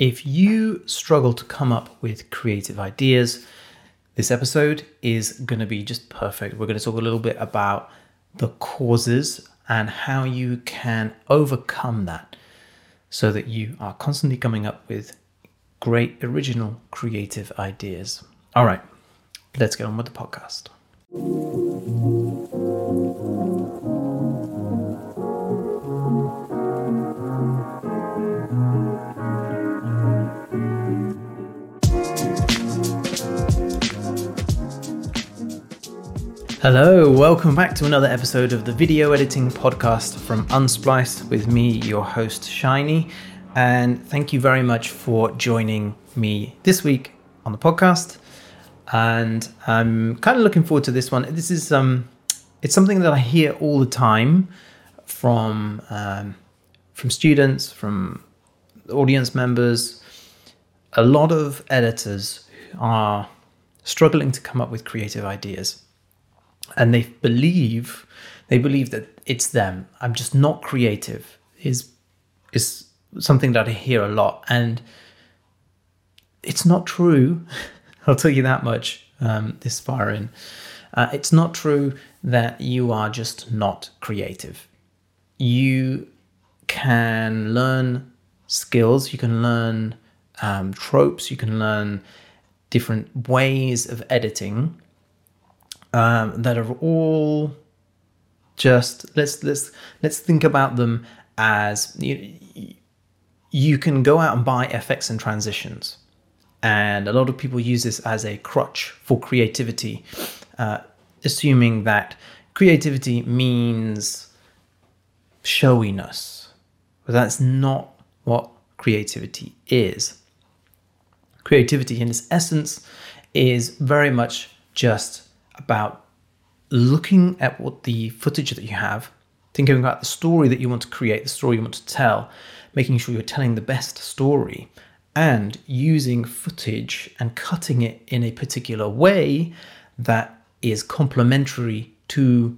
If you struggle to come up with creative ideas, this episode is going to be just perfect. We're going to talk a little bit about the causes and how you can overcome that so that you are constantly coming up with great original creative ideas. All right, let's get on with the podcast. Hello, welcome back to another episode of the video editing podcast from Unsplice with me, your host, Shiny. And thank you very much for joining me this week on the podcast. And I'm kind of looking forward to this one. This is um, it's something that I hear all the time from um, from students, from audience members. A lot of editors are struggling to come up with creative ideas and they believe they believe that it's them. I'm just not creative. Is is something that I hear a lot, and it's not true. I'll tell you that much. Um, this far in, uh, it's not true that you are just not creative. You can learn skills. You can learn um, tropes. You can learn different ways of editing um, that are all just let's let's let's think about them as you, you can go out and buy effects and transitions. And a lot of people use this as a crutch for creativity uh, assuming that creativity means showiness. But that's not what creativity is. Creativity in its essence is very much just about looking at what the footage that you have, thinking about the story that you want to create, the story you want to tell, making sure you're telling the best story, and using footage and cutting it in a particular way that is complementary to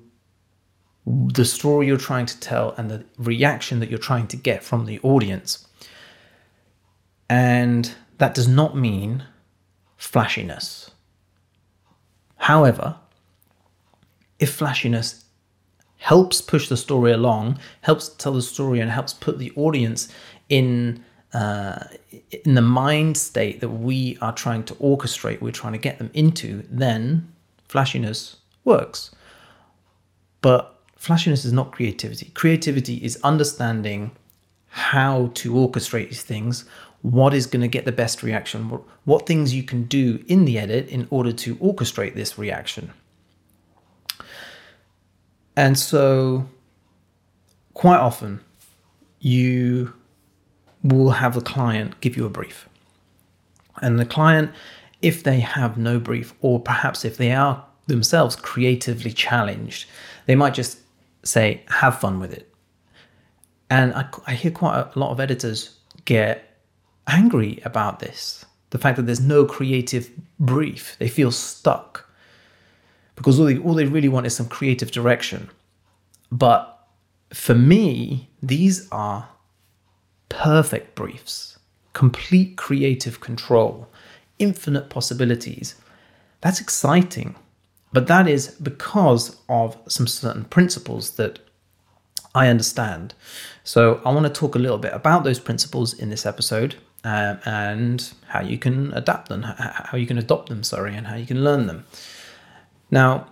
the story you're trying to tell and the reaction that you're trying to get from the audience. And that does not mean flashiness. However, if flashiness helps push the story along, helps tell the story, and helps put the audience in uh, in the mind state that we are trying to orchestrate, we're trying to get them into, then flashiness works. But flashiness is not creativity. Creativity is understanding how to orchestrate these things, what is going to get the best reaction, what, what things you can do in the edit in order to orchestrate this reaction. And so, quite often, you will have the client give you a brief. And the client, if they have no brief, or perhaps if they are themselves creatively challenged, they might just say, have fun with it. And I, I hear quite a lot of editors get angry about this the fact that there's no creative brief. They feel stuck because all they, all they really want is some creative direction. But for me, these are perfect briefs, complete creative control, infinite possibilities. That's exciting. But that is because of some certain principles that I understand. So I want to talk a little bit about those principles in this episode um, and how you can adapt them, how you can adopt them, sorry, and how you can learn them. Now,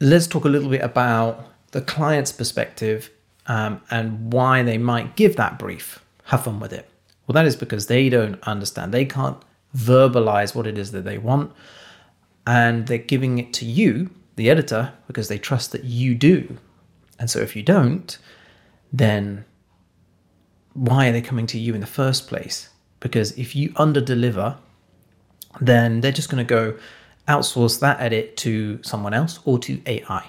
let's talk a little bit about the client's perspective um, and why they might give that brief. Have fun with it. Well, that is because they don't understand. They can't verbalize what it is that they want. And they're giving it to you, the editor, because they trust that you do. And so if you don't, then why are they coming to you in the first place? Because if you underdeliver, then they're just going to go outsource that edit to someone else or to AI.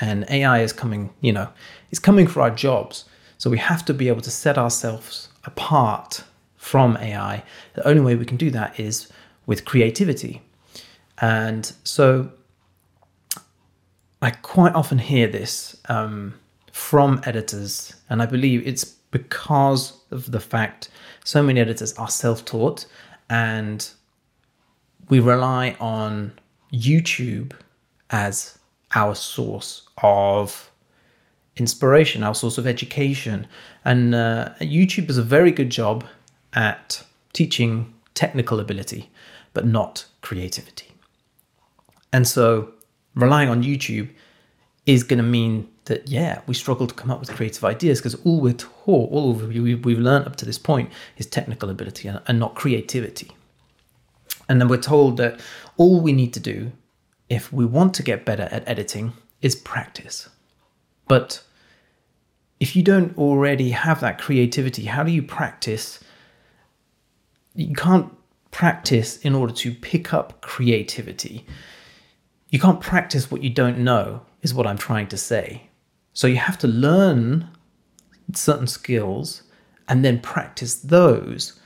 And AI is coming, you know, it's coming for our jobs. So we have to be able to set ourselves apart from AI. The only way we can do that is with creativity. And so I quite often hear this um, from editors, and I believe it's because of the fact so many editors are self taught and we rely on YouTube as our source of inspiration, our source of education. And uh, YouTube does a very good job at teaching technical ability, but not creativity. And so relying on YouTube is going to mean that, yeah, we struggle to come up with creative ideas because all we're taught, all we've learned up to this point is technical ability and not creativity. And then we're told that all we need to do if we want to get better at editing is practice. But if you don't already have that creativity, how do you practice? You can't practice in order to pick up creativity. You can't practice what you don't know, is what I'm trying to say. So you have to learn certain skills and then practice those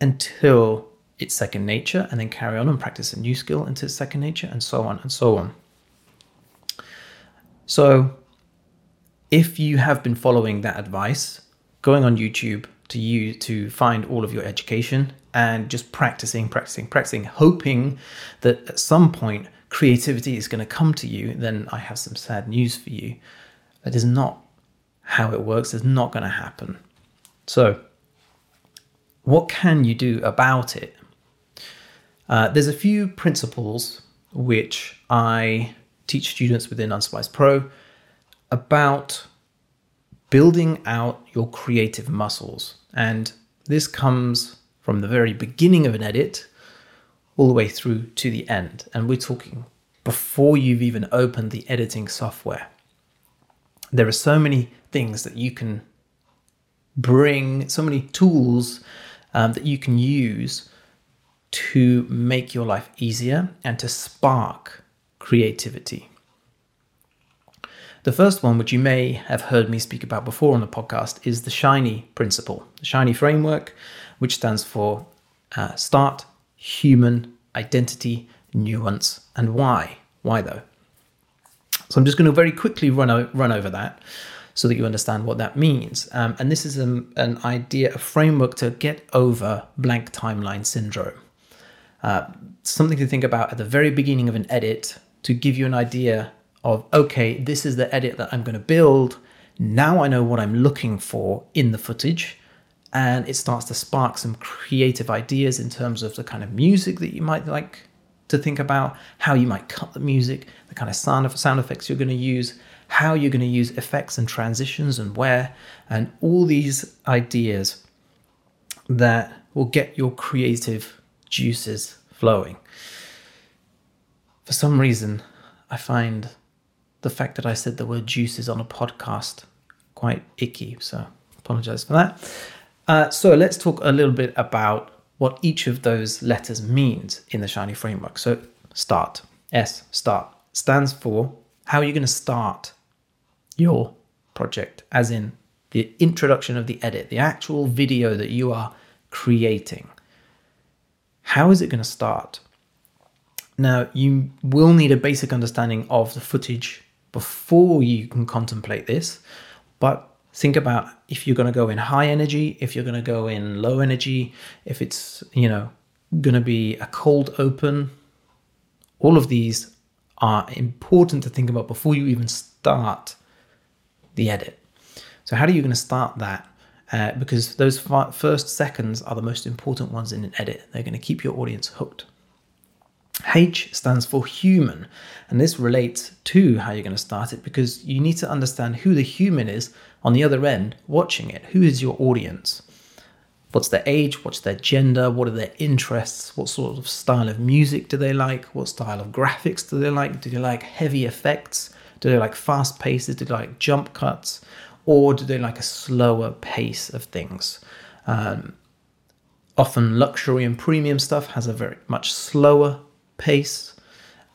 until it's second nature, and then carry on and practice a new skill until it's second nature, and so on and so on. So if you have been following that advice, going on YouTube to you to find all of your education and just practicing, practicing, practicing, hoping that at some point creativity is going to come to you, then I have some sad news for you. That is not how it works. It's not going to happen. So, what can you do about it? Uh, there's a few principles which I teach students within Unsplice Pro about building out your creative muscles. And this comes from the very beginning of an edit all the way through to the end. And we're talking before you've even opened the editing software. There are so many things that you can bring, so many tools um, that you can use to make your life easier and to spark creativity. The first one, which you may have heard me speak about before on the podcast, is the Shiny principle, the Shiny framework, which stands for uh, start, human, identity, nuance, and why. Why though? So I'm just going to very quickly run, o- run over that so that you understand what that means. Um, and this is a, an idea, a framework to get over blank timeline syndrome. Uh, something to think about at the very beginning of an edit to give you an idea of, okay, this is the edit that I'm going to build. Now I know what I'm looking for in the footage. And it starts to spark some creative ideas in terms of the kind of music that you might like to think about, how you might cut the music, the kind of sound, of, sound effects you're going to use, how you're going to use effects and transitions and where, and all these ideas that will get your creative juices flowing. For some reason, I find the fact that I said the word juices on a podcast quite icky, so apologize for that. Uh, so let's talk a little bit about what each of those letters means in the Shiny framework. So start, S, start, stands for how are you going to start your project, as in the introduction of the edit, the actual video that you are creating. How is it going to start? Now, you will need a basic understanding of the footage before you can contemplate this. But think about if you're going to go in high energy, if you're going to go in low energy, if it's, you know, going to be a cold open. All of these are important to think about before you even start the edit. So, how are you going to start that? Uh, because those first seconds are the most important ones in an edit. They're going to keep your audience hooked. H stands for human, and this relates to how you're going to start it because you need to understand who the human is on the other end watching it. Who is your audience? What's their age? What's their gender? What are their interests? What sort of style of music do they like? What style of graphics do they like? Do they like heavy effects? Do they like fast paces? Do they like jump cuts? Or do they like a slower pace of things? Um, often luxury and premium stuff has a very much slower pace,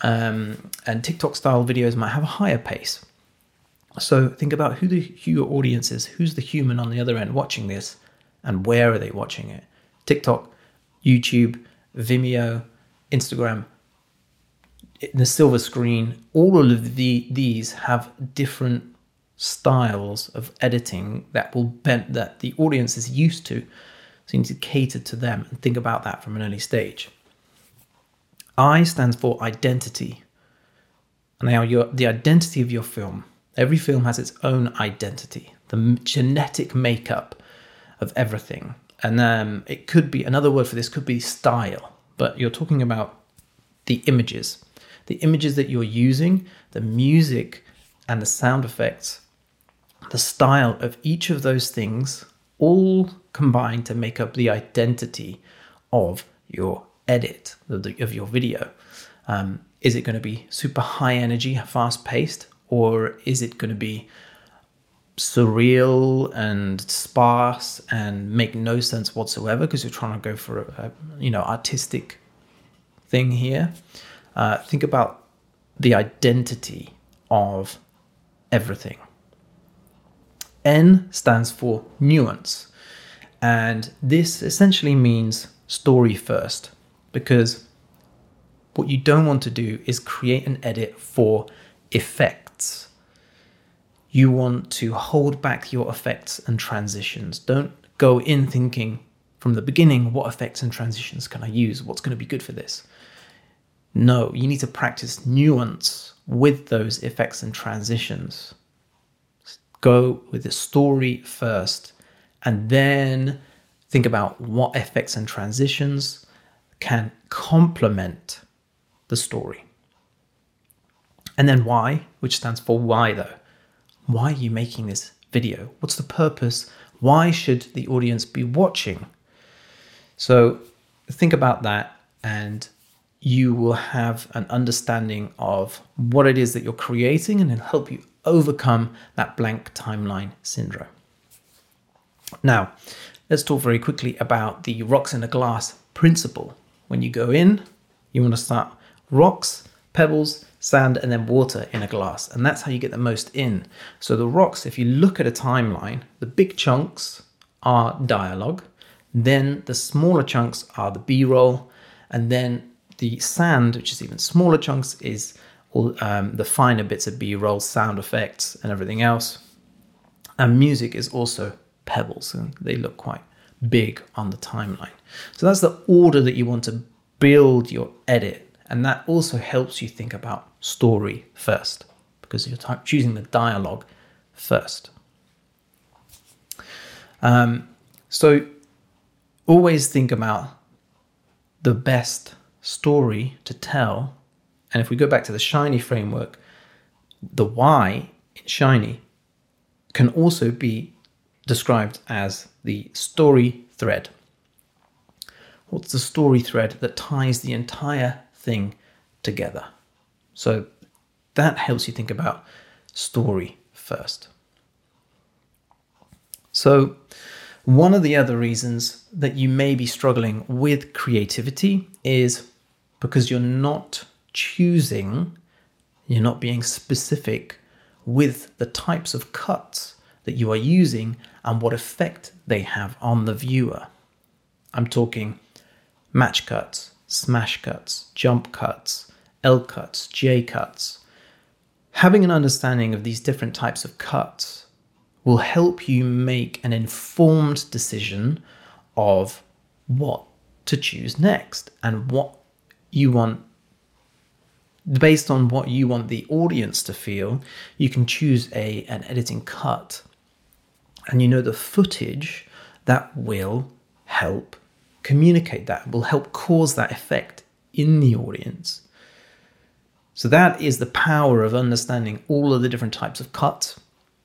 um, and TikTok style videos might have a higher pace. So think about who the who your audience is, who's the human on the other end watching this, and where are they watching it? TikTok, YouTube, Vimeo, Instagram, the silver screen, all of the, these have different styles of editing that will bend that the audience is used to. So you need to cater to them and think about that from an early stage. I stands for identity. Now, your, the identity of your film. Every film has its own identity, the genetic makeup of everything. And um, it could be another word for this could be style, but you're talking about the images, the images that you're using, the music and the sound effects, the style of each of those things all combine to make up the identity of your edit of, the, of your video. Um, is it going to be super high energy, fast paced, or is it going to be surreal and sparse and make no sense whatsoever because you're trying to go for a, a you know artistic thing here? Uh, think about the identity of everything. N stands for nuance, and this essentially means story first because what you don't want to do is create an edit for effects. You want to hold back your effects and transitions. Don't go in thinking from the beginning what effects and transitions can I use? What's going to be good for this? No, you need to practice nuance with those effects and transitions. Go with the story first and then think about what effects and transitions can complement the story. And then why, which stands for why though. Why are you making this video? What's the purpose? Why should the audience be watching? So think about that and you will have an understanding of what it is that you're creating and it'll help you overcome that blank timeline syndrome. Now, let's talk very quickly about the rocks in a glass principle. When you go in, you want to start rocks, pebbles, sand, and then water in a glass. And that's how you get the most in. So the rocks, if you look at a timeline, the big chunks are dialogue, then the smaller chunks are the B roll, and then the sand, which is even smaller chunks, is all um, the finer bits of B roll, sound effects, and everything else. And music is also pebbles, and they look quite big on the timeline. So that's the order that you want to build your edit and that also helps you think about story first because you're t- choosing the dialogue first. Um, so always think about the best story to tell. And if we go back to the Shiny framework, the why in Shiny can also be described as the story thread. What's the story thread that ties the entire thing together. So that helps you think about story first. So, one of the other reasons that you may be struggling with creativity is because you're not choosing, you're not being specific with the types of cuts that you are using and what effect they have on the viewer. I'm talking match cuts, smash cuts, jump cuts, L cuts, J cuts. Having an understanding of these different types of cuts will help you make an informed decision of what to choose next and what you want based on what you want the audience to feel you can choose a an editing cut and you know the footage that will help communicate that, will help cause that effect in the audience. So that is the power of understanding all of the different types of cuts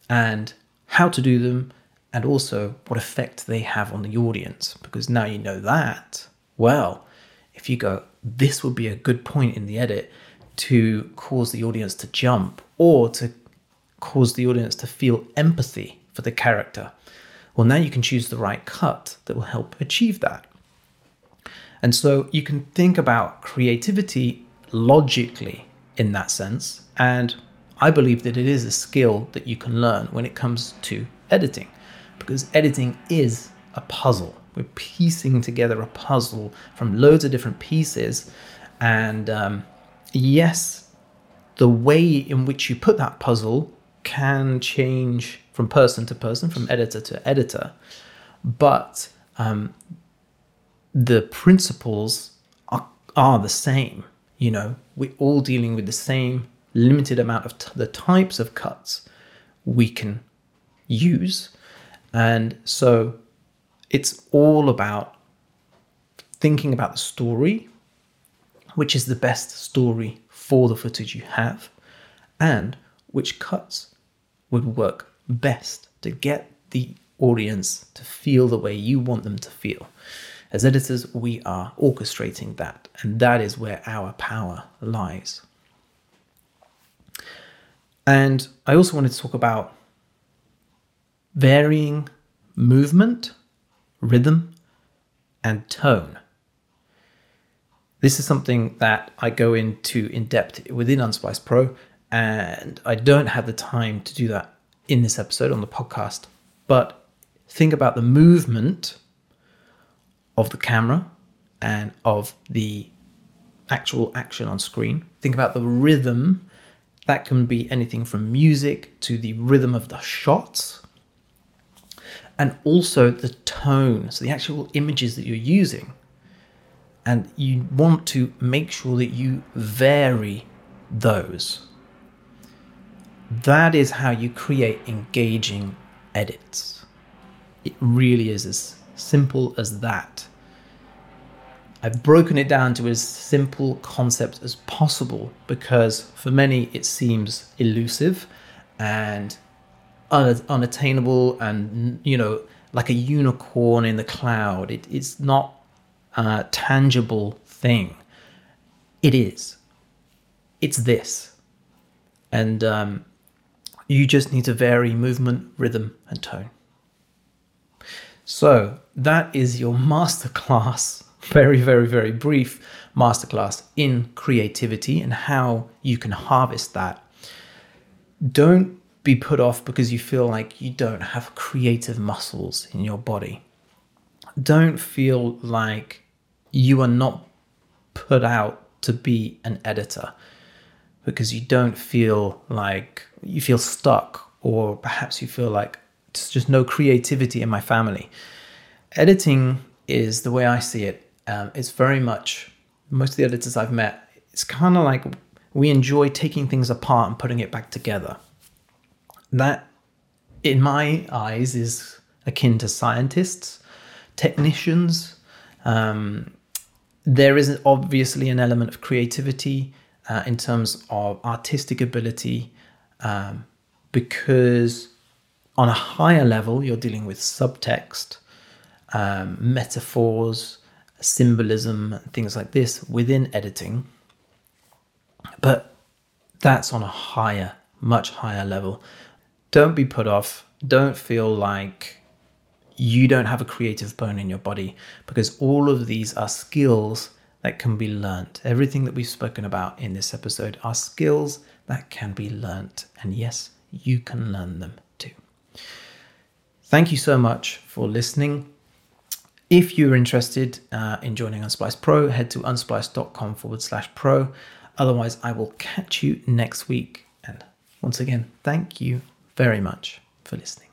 and how to do them and also what effect they have on the audience. Because now you know that, well, if you go, this would be a good point in the edit to cause the audience to jump or to cause the audience to feel empathy for the character. Well, now you can choose the right cut that will help achieve that. And so you can think about creativity logically in that sense. And I believe that it is a skill that you can learn when it comes to editing, because editing is a puzzle. We're piecing together a puzzle from loads of different pieces. And um, yes, the way in which you put that puzzle can change from person to person, from editor to editor, but um, the principles are, are the same. You know, we're all dealing with the same limited amount of t- the types of cuts we can use. And so it's all about thinking about the story, which is the best story for the footage you have, and which cuts would work best to get the audience to feel the way you want them to feel. As editors, we are orchestrating that, and that is where our power lies. And I also wanted to talk about varying movement, rhythm, and tone. This is something that I go into in depth within Unsplice Pro, and I don't have the time to do that in this episode on the podcast. But think about the movement of the camera and of the actual action on screen. Think about the rhythm. That can be anything from music to the rhythm of the shots and also the tone, so the actual images that you're using and you want to make sure that you vary those. That is how you create engaging edits. It really is as simple as that. I've broken it down to as simple concept as possible because for many it seems elusive and unattainable and you know like a unicorn in the cloud. It, it's not a tangible thing. It is. It's this. And um, you just need to vary movement, rhythm, and tone. So that is your masterclass, very, very, very brief masterclass in creativity and how you can harvest that. Don't be put off because you feel like you don't have creative muscles in your body. Don't feel like you are not put out to be an editor because you don't feel like you feel stuck or perhaps you feel like there's just no creativity in my family. Editing is the way I see it. Um, it's very much most of the editors I've met. It's kind of like we enjoy taking things apart and putting it back together. That, in my eyes, is akin to scientists, technicians, um, there is obviously an element of creativity uh, in terms of artistic ability um, because on a higher level you're dealing with subtext um, metaphors symbolism things like this within editing. But that's on a higher much higher level. Don't be put off. Don't feel like you don't have a creative bone in your body because all of these are skills that can be learnt. Everything that we've spoken about in this episode are skills that can be learnt. And yes, you can learn them too. Thank you so much for listening. If you're interested uh, in joining Unsplice Pro, head to unsplice.com forward slash pro. Otherwise, I will catch you next week. And once again, thank you very much for listening.